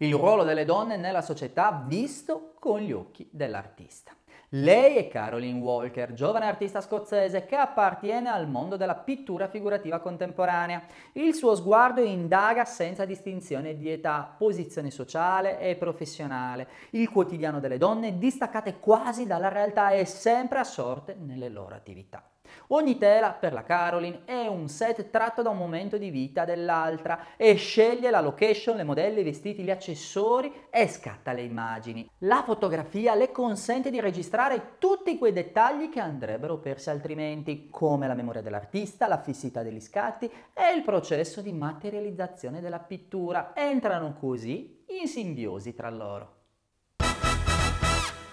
Il ruolo delle donne nella società visto con gli occhi dell'artista. Lei è Caroline Walker, giovane artista scozzese che appartiene al mondo della pittura figurativa contemporanea. Il suo sguardo indaga senza distinzione di età, posizione sociale e professionale. Il quotidiano delle donne distaccate quasi dalla realtà e sempre assorte nelle loro attività. Ogni tela per la Caroline è un set tratto da un momento di vita dell'altra e sceglie la location, le modelle, i vestiti, gli accessori e scatta le immagini. La fotografia le consente di registrare tutti quei dettagli che andrebbero persi altrimenti, come la memoria dell'artista, la fissità degli scatti e il processo di materializzazione della pittura. Entrano così in simbiosi tra loro.